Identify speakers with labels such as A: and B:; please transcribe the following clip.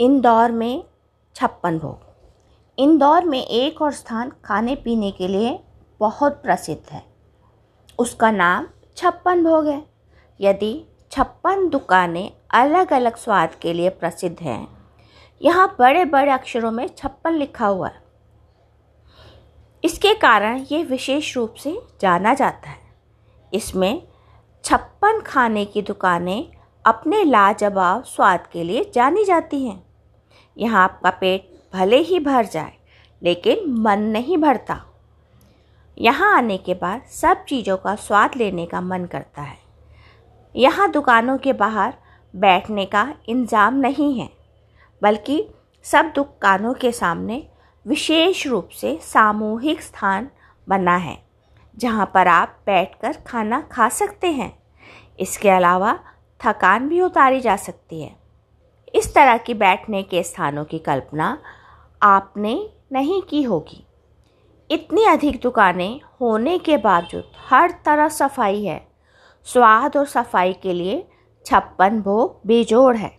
A: इंदौर में छप्पन भोग। इंदौर में एक और स्थान खाने पीने के लिए बहुत प्रसिद्ध है। उसका नाम छप्पन भोग है। यदि छप्पन दुकानें अलग अलग स्वाद के लिए प्रसिद्ध हैं, यहाँ बड़े बड़े अक्षरों में छप्पन लिखा हुआ है। इसके कारण ये विशेष रूप से जाना जाता है। इसमें छप्पन खाने की दुकानें अपने लाजवाब स्वाद के लिए जानी जाती हैं। यहाँ आपका पेट भले ही भर जाए, लेकिन मन नहीं भरता। यहाँ आने के बाद सब चीज़ों का स्वाद लेने का मन करता है। यहाँ दुकानों के बाहर बैठने का इंतज़ाम नहीं है, बल्कि सब दुकानों के सामने विशेष रूप से सामूहिक स्थान बना है, जहाँ पर आप बैठकर खाना खा सकते हैं। इसके अलावा थकान भी उतारी जा सकती है। इस तरह की बैठने के स्थानों की कल्पना आपने नहीं की होगी। इतनी अधिक दुकानें होने के बावजूद हर तरह सफ़ाई है। स्वाद और सफ़ाई के लिए छप्पन भोग बेजोड़ है।